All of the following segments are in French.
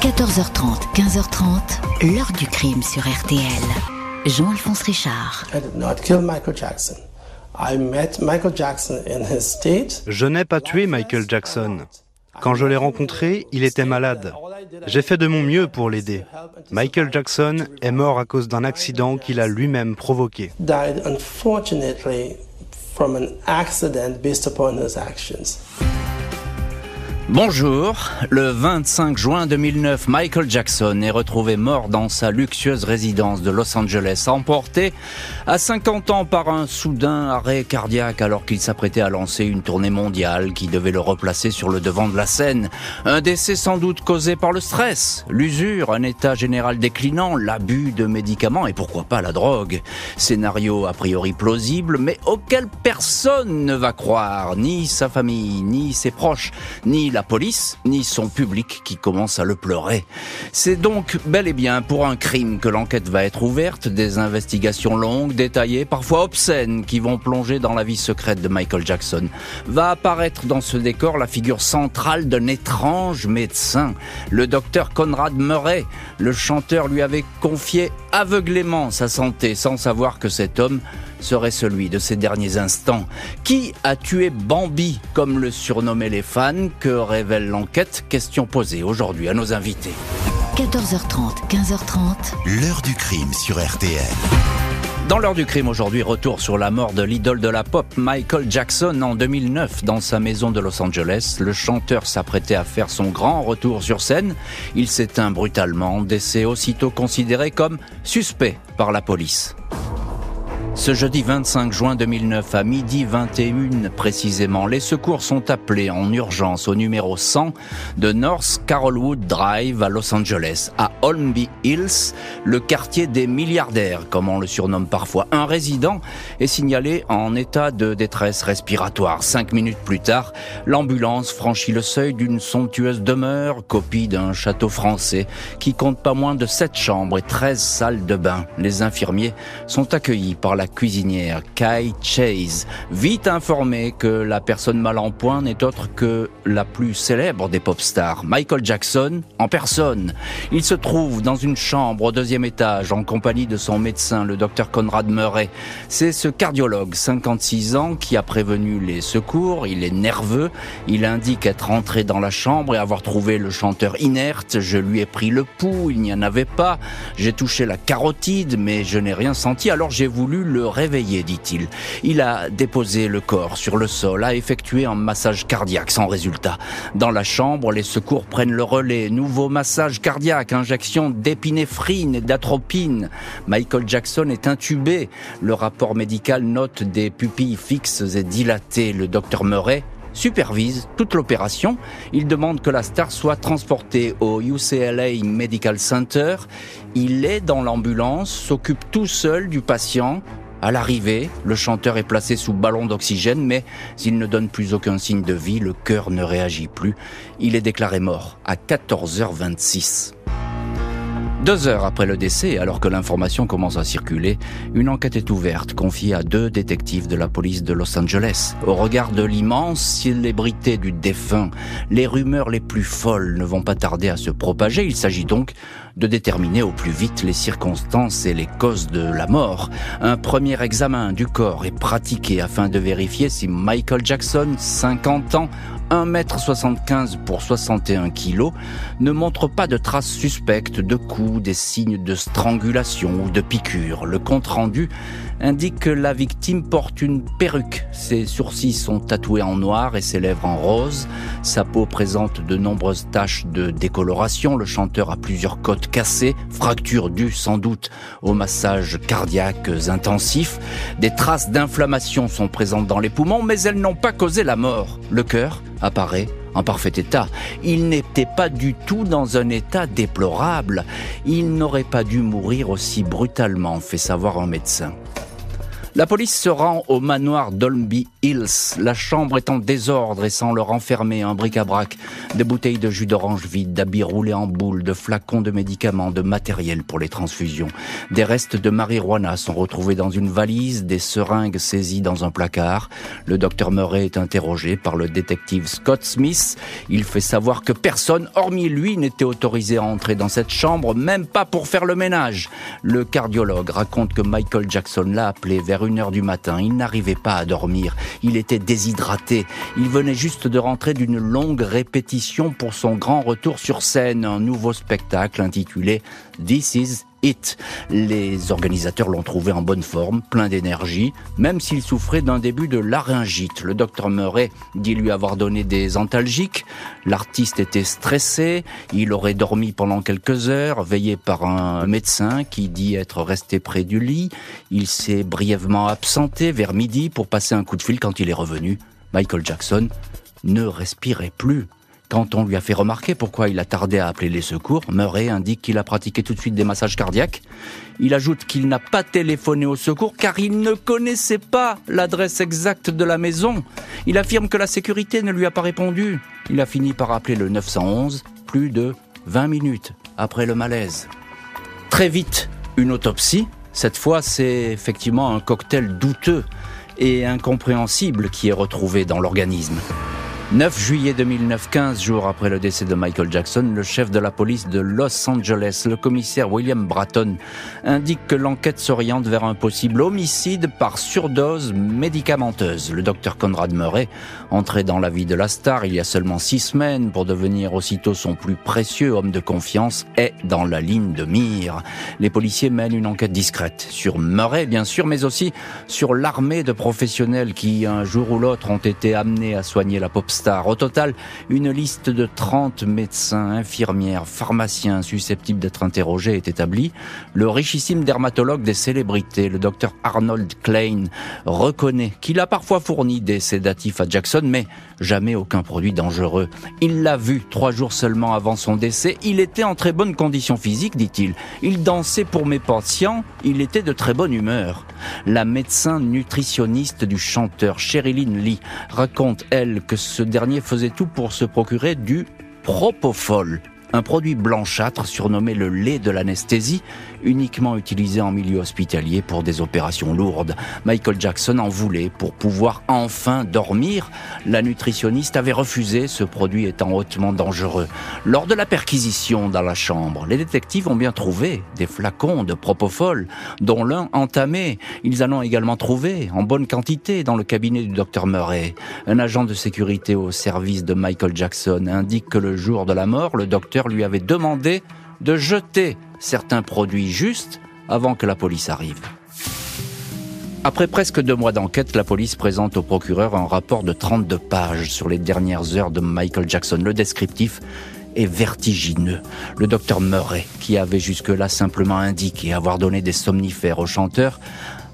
14h30, 15h30, l'heure du crime sur RTL. Jean-Alphonse Richard. Je n'ai pas tué Michael Jackson. Quand je l'ai rencontré, il était malade. J'ai fait de mon mieux pour l'aider. Michael Jackson est mort à cause d'un accident qu'il a lui-même provoqué. Bonjour. Le 25 juin 2009, Michael Jackson est retrouvé mort dans sa luxueuse résidence de Los Angeles, emporté à 50 ans par un soudain arrêt cardiaque alors qu'il s'apprêtait à lancer une tournée mondiale qui devait le replacer sur le devant de la scène. Un décès sans doute causé par le stress, l'usure, un état général déclinant, l'abus de médicaments et pourquoi pas la drogue. Scénario a priori plausible mais auquel personne ne va croire, ni sa famille, ni ses proches, ni la la police, ni son public qui commence à le pleurer. C'est donc bel et bien pour un crime que l'enquête va être ouverte, des investigations longues, détaillées, parfois obscènes, qui vont plonger dans la vie secrète de Michael Jackson. Va apparaître dans ce décor la figure centrale d'un étrange médecin, le docteur Conrad Murray. Le chanteur lui avait confié aveuglément sa santé sans savoir que cet homme serait celui de ses derniers instants. Qui a tué Bambi, comme le surnommaient les fans Que révèle l'enquête Question posée aujourd'hui à nos invités. 14h30, 15h30. L'heure du crime sur RTL. Dans l'heure du crime aujourd'hui, retour sur la mort de l'idole de la pop Michael Jackson en 2009 dans sa maison de Los Angeles. Le chanteur s'apprêtait à faire son grand retour sur scène. Il s'éteint brutalement, décès aussitôt considéré comme suspect par la police. Ce jeudi 25 juin 2009 à midi 21 précisément, les secours sont appelés en urgence au numéro 100 de North Carolwood Drive à Los Angeles, à Holmby Hills, le quartier des milliardaires, comme on le surnomme parfois. Un résident est signalé en état de détresse respiratoire. Cinq minutes plus tard, l'ambulance franchit le seuil d'une somptueuse demeure, copie d'un château français, qui compte pas moins de 7 chambres et 13 salles de bain. Les infirmiers sont accueillis par cuisinière Kai Chase, vite informée que la personne mal en point n'est autre que la plus célèbre des pop stars, Michael Jackson, en personne. Il se trouve dans une chambre au deuxième étage en compagnie de son médecin, le docteur Conrad Murray. C'est ce cardiologue, 56 ans, qui a prévenu les secours. Il est nerveux. Il indique être entré dans la chambre et avoir trouvé le chanteur inerte. Je lui ai pris le pouls, il n'y en avait pas. J'ai touché la carotide, mais je n'ai rien senti, alors j'ai voulu le réveiller, dit-il. Il a déposé le corps sur le sol, a effectué un massage cardiaque sans résultat. Dans la chambre, les secours prennent le relais. Nouveau massage cardiaque, injection d'épinéphrine d'atropine. Michael Jackson est intubé. Le rapport médical note des pupilles fixes et dilatées. Le docteur Murray supervise toute l'opération. Il demande que la star soit transportée au UCLA Medical Center. Il est dans l'ambulance, s'occupe tout seul du patient, à l'arrivée, le chanteur est placé sous ballon d'oxygène, mais s'il ne donne plus aucun signe de vie, le cœur ne réagit plus. Il est déclaré mort à 14h26. Deux heures après le décès, alors que l'information commence à circuler, une enquête est ouverte, confiée à deux détectives de la police de Los Angeles. Au regard de l'immense célébrité du défunt, les rumeurs les plus folles ne vont pas tarder à se propager. Il s'agit donc de déterminer au plus vite les circonstances et les causes de la mort. Un premier examen du corps est pratiqué afin de vérifier si Michael Jackson, 50 ans, 1m75 pour 61 kg, ne montre pas de traces suspectes de coups, des signes de strangulation ou de piqûre. Le compte rendu indique que la victime porte une perruque. Ses sourcils sont tatoués en noir et ses lèvres en rose. Sa peau présente de nombreuses taches de décoloration. Le chanteur a plusieurs côtes cassées, fractures dues sans doute au massage cardiaque intensif. Des traces d'inflammation sont présentes dans les poumons, mais elles n'ont pas causé la mort. Le cœur apparaît en parfait état. Il n'était pas du tout dans un état déplorable. Il n'aurait pas dû mourir aussi brutalement, fait savoir un médecin. La police se rend au manoir Dolby Hills. La chambre est en désordre et sans le renfermer, un bric-à-brac, des bouteilles de jus d'orange vides, d'habits roulés en boule, de flacons de médicaments, de matériel pour les transfusions. Des restes de marijuana sont retrouvés dans une valise, des seringues saisies dans un placard. Le docteur Murray est interrogé par le détective Scott Smith. Il fait savoir que personne, hormis lui, n'était autorisé à entrer dans cette chambre, même pas pour faire le ménage. Le cardiologue raconte que Michael Jackson l'a appelé vers une heure du matin. Il n'arrivait pas à dormir. Il était déshydraté. Il venait juste de rentrer d'une longue répétition pour son grand retour sur scène, un nouveau spectacle intitulé This is Les organisateurs l'ont trouvé en bonne forme, plein d'énergie, même s'il souffrait d'un début de laryngite. Le docteur Murray dit lui avoir donné des antalgiques. L'artiste était stressé, il aurait dormi pendant quelques heures, veillé par un médecin qui dit être resté près du lit. Il s'est brièvement absenté vers midi pour passer un coup de fil quand il est revenu. Michael Jackson ne respirait plus. Quand on lui a fait remarquer pourquoi il a tardé à appeler les secours, Murray indique qu'il a pratiqué tout de suite des massages cardiaques. Il ajoute qu'il n'a pas téléphoné au secours car il ne connaissait pas l'adresse exacte de la maison. Il affirme que la sécurité ne lui a pas répondu. Il a fini par appeler le 911 plus de 20 minutes après le malaise. Très vite, une autopsie. Cette fois, c'est effectivement un cocktail douteux et incompréhensible qui est retrouvé dans l'organisme. 9 juillet 2009, 15 jours après le décès de Michael Jackson, le chef de la police de Los Angeles, le commissaire William Bratton, indique que l'enquête s'oriente vers un possible homicide par surdose médicamenteuse. Le docteur Conrad Murray, entré dans la vie de la star il y a seulement six semaines pour devenir aussitôt son plus précieux homme de confiance, est dans la ligne de mire. Les policiers mènent une enquête discrète sur Murray, bien sûr, mais aussi sur l'armée de professionnels qui, un jour ou l'autre, ont été amenés à soigner la pop au total, une liste de 30 médecins, infirmières, pharmaciens susceptibles d'être interrogés est établie. Le richissime dermatologue des célébrités, le docteur Arnold Klein, reconnaît qu'il a parfois fourni des sédatifs à Jackson, mais jamais aucun produit dangereux. Il l'a vu trois jours seulement avant son décès. Il était en très bonne condition physique, dit-il. Il dansait pour mes patients. Il était de très bonne humeur. La médecin nutritionniste du chanteur Sherilyn Lee raconte, elle, que ce dernier faisait tout pour se procurer du propofol, un produit blanchâtre surnommé le lait de l'anesthésie, uniquement utilisé en milieu hospitalier pour des opérations lourdes. Michael Jackson en voulait pour pouvoir enfin dormir. La nutritionniste avait refusé, ce produit étant hautement dangereux. Lors de la perquisition dans la chambre, les détectives ont bien trouvé des flacons de propofol, dont l'un entamé. Ils en ont également trouvé, en bonne quantité, dans le cabinet du docteur Murray. Un agent de sécurité au service de Michael Jackson indique que le jour de la mort, le docteur lui avait demandé de jeter certains produits justes avant que la police arrive. Après presque deux mois d'enquête, la police présente au procureur un rapport de 32 pages sur les dernières heures de Michael Jackson. Le descriptif est vertigineux. Le docteur Murray, qui avait jusque-là simplement indiqué avoir donné des somnifères au chanteur,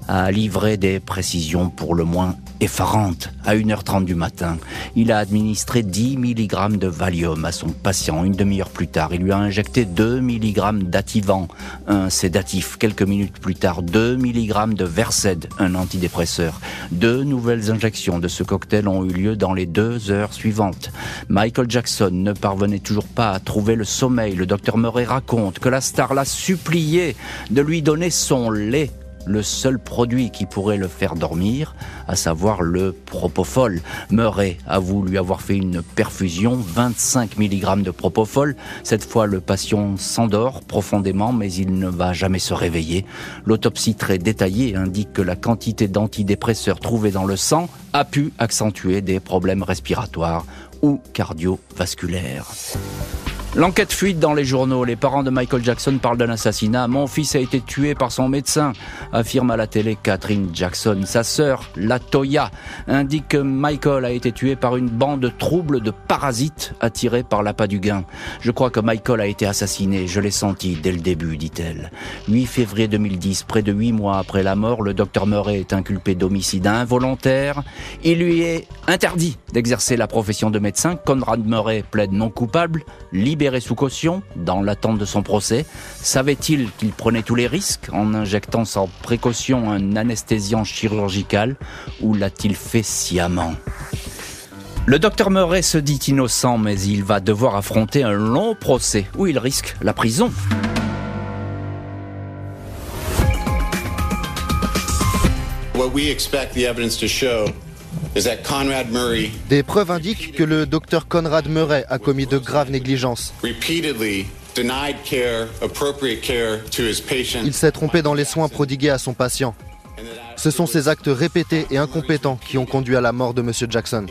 a livré des précisions pour le moins effarante. À 1h30 du matin, il a administré 10 mg de Valium à son patient. Une demi-heure plus tard, il lui a injecté 2 mg d'Ativan, un sédatif. Quelques minutes plus tard, 2 mg de Versed, un antidépresseur. Deux nouvelles injections de ce cocktail ont eu lieu dans les deux heures suivantes. Michael Jackson ne parvenait toujours pas à trouver le sommeil. Le docteur Murray raconte que la star l'a supplié de lui donner son lait le seul produit qui pourrait le faire dormir, à savoir le propofol. Murray avoue lui avoir fait une perfusion, 25 mg de propofol. Cette fois, le patient s'endort profondément, mais il ne va jamais se réveiller. L'autopsie très détaillée indique que la quantité d'antidépresseurs trouvés dans le sang a pu accentuer des problèmes respiratoires ou cardiovasculaires. L'enquête fuite dans les journaux. Les parents de Michael Jackson parlent d'un assassinat. Mon fils a été tué par son médecin, affirme à la télé Catherine Jackson. Sa sœur, Latoya, indique que Michael a été tué par une bande trouble de parasites attirés par l'appât du gain. Je crois que Michael a été assassiné. Je l'ai senti dès le début, dit-elle. 8 février 2010, près de huit mois après la mort, le docteur Murray est inculpé d'homicide involontaire. Il lui est interdit d'exercer la profession de médecin. Conrad Murray plaide non coupable, libéré libéré sous caution dans l'attente de son procès Savait-il qu'il prenait tous les risques en injectant sans précaution un anesthésiant chirurgical ou l'a-t-il fait sciemment? Le docteur Murray se dit innocent, mais il va devoir affronter un long procès où il risque la prison. Des preuves indiquent que le docteur Conrad Murray a commis de graves négligences. Il s'est trompé dans les soins prodigués à son patient. Ce sont ces actes répétés et incompétents qui ont conduit à la mort de M. Jackson.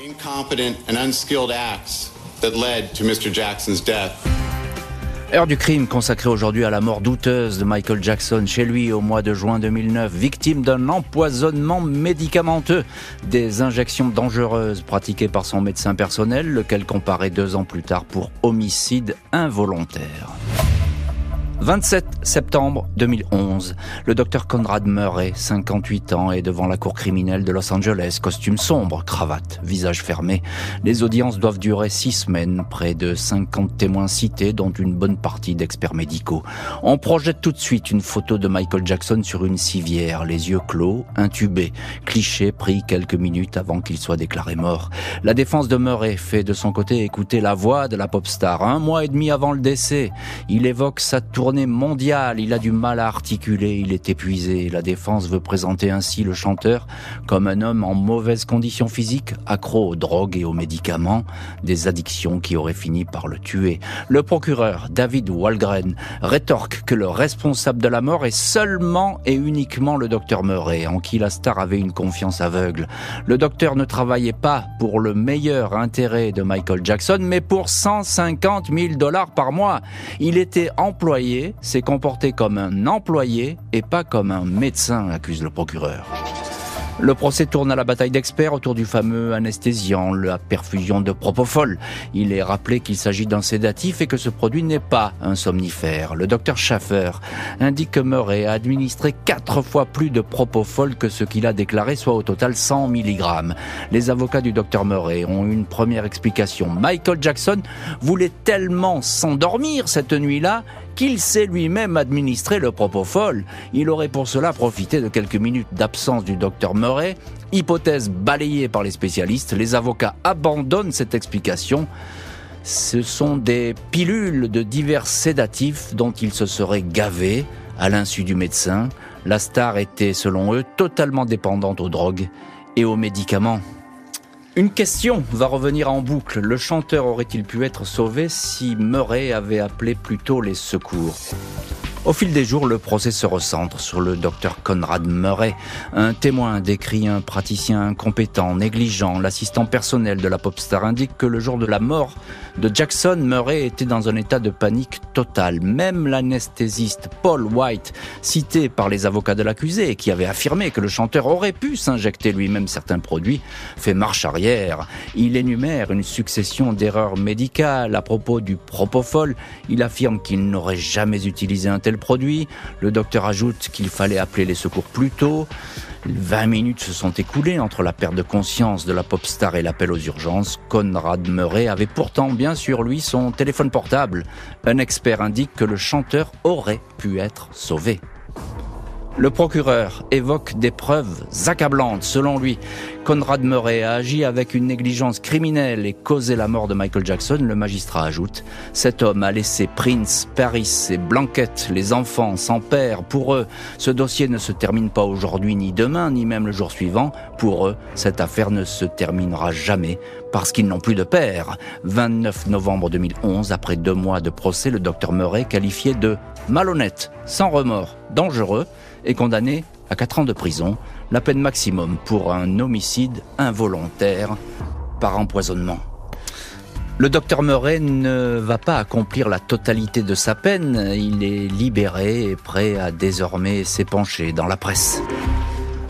Heure du crime consacrée aujourd'hui à la mort douteuse de Michael Jackson chez lui au mois de juin 2009, victime d'un empoisonnement médicamenteux, des injections dangereuses pratiquées par son médecin personnel, lequel comparait deux ans plus tard pour homicide involontaire. 27 septembre 2011, le docteur Conrad Murray, 58 ans, est devant la cour criminelle de Los Angeles, costume sombre, cravate, visage fermé. Les audiences doivent durer six semaines, près de 50 témoins cités, dont une bonne partie d'experts médicaux. On projette tout de suite une photo de Michael Jackson sur une civière, les yeux clos, intubé. Cliché pris quelques minutes avant qu'il soit déclaré mort. La défense de Murray fait de son côté écouter la voix de la pop star. Un mois et demi avant le décès, il évoque sa tour il a du mal à articuler, il est épuisé. La défense veut présenter ainsi le chanteur comme un homme en mauvaise condition physique, accro aux drogues et aux médicaments, des addictions qui auraient fini par le tuer. Le procureur, David Walgren, rétorque que le responsable de la mort est seulement et uniquement le docteur Murray, en qui la star avait une confiance aveugle. Le docteur ne travaillait pas pour le meilleur intérêt de Michael Jackson, mais pour 150 000 dollars par mois. Il était employé s'est comporté comme un employé et pas comme un médecin, accuse le procureur. Le procès tourne à la bataille d'experts autour du fameux anesthésiant, la perfusion de propofol. Il est rappelé qu'il s'agit d'un sédatif et que ce produit n'est pas un somnifère. Le docteur Schaffer indique que Murray a administré quatre fois plus de propofol que ce qu'il a déclaré, soit au total 100 mg. Les avocats du docteur Murray ont une première explication. Michael Jackson voulait tellement s'endormir cette nuit-là qu'il s'est lui-même administré le propofol. Il aurait pour cela profité de quelques minutes d'absence du docteur Murray. Hypothèse balayée par les spécialistes, les avocats abandonnent cette explication. Ce sont des pilules de divers sédatifs dont il se serait gavé à l'insu du médecin. La star était, selon eux, totalement dépendante aux drogues et aux médicaments. Une question va revenir en boucle. Le chanteur aurait-il pu être sauvé si Murray avait appelé plus tôt les secours? Au fil des jours, le procès se recentre sur le docteur Conrad Murray. Un témoin décrit un praticien incompétent, négligent. L'assistant personnel de la pop star indique que le jour de la mort de Jackson, Murray était dans un état de panique totale. Même l'anesthésiste Paul White, cité par les avocats de l'accusé, qui avait affirmé que le chanteur aurait pu s'injecter lui-même certains produits, fait marche arrière. Il énumère une succession d'erreurs médicales à propos du propofol. Il affirme qu'il n'aurait jamais utilisé un tel produit. Le docteur ajoute qu'il fallait appeler les secours plus tôt. 20 minutes se sont écoulées entre la perte de conscience de la pop star et l'appel aux urgences. Conrad Murray avait pourtant bien sûr lui son téléphone portable. Un expert indique que le chanteur aurait pu être sauvé. Le procureur évoque des preuves accablantes. Selon lui, Conrad Murray a agi avec une négligence criminelle et causé la mort de Michael Jackson. Le magistrat ajoute, cet homme a laissé Prince, Paris et Blanquette, les enfants, sans père. Pour eux, ce dossier ne se termine pas aujourd'hui, ni demain, ni même le jour suivant. Pour eux, cette affaire ne se terminera jamais parce qu'ils n'ont plus de père. 29 novembre 2011, après deux mois de procès, le docteur Murray qualifié de malhonnête, sans remords, dangereux, est condamné à 4 ans de prison, la peine maximum pour un homicide involontaire par empoisonnement. Le docteur Murray ne va pas accomplir la totalité de sa peine. Il est libéré et prêt à désormais s'épancher dans la presse.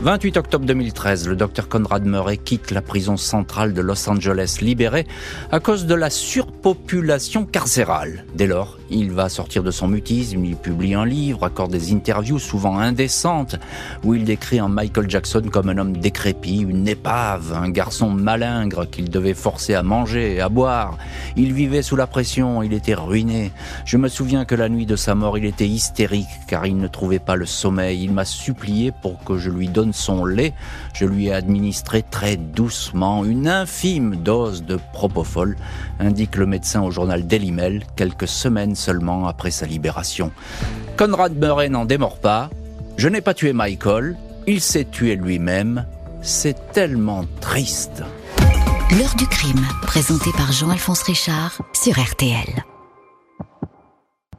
28 octobre 2013, le docteur Conrad Murray quitte la prison centrale de Los Angeles, libéré à cause de la surpopulation carcérale. Dès lors, il va sortir de son mutisme, il publie un livre, accorde des interviews souvent indécentes, où il décrit un Michael Jackson comme un homme décrépit, une épave, un garçon malingre qu'il devait forcer à manger à boire. Il vivait sous la pression, il était ruiné. Je me souviens que la nuit de sa mort, il était hystérique car il ne trouvait pas le sommeil. Il m'a supplié pour que je lui donne son lait, je lui ai administré très doucement une infime dose de propofol, indique le médecin au journal Daily Mail, quelques semaines seulement après sa libération. Conrad Murray n'en démord pas. Je n'ai pas tué Michael, il s'est tué lui-même. C'est tellement triste. L'heure du crime, présenté par Jean-Alphonse Richard sur RTL.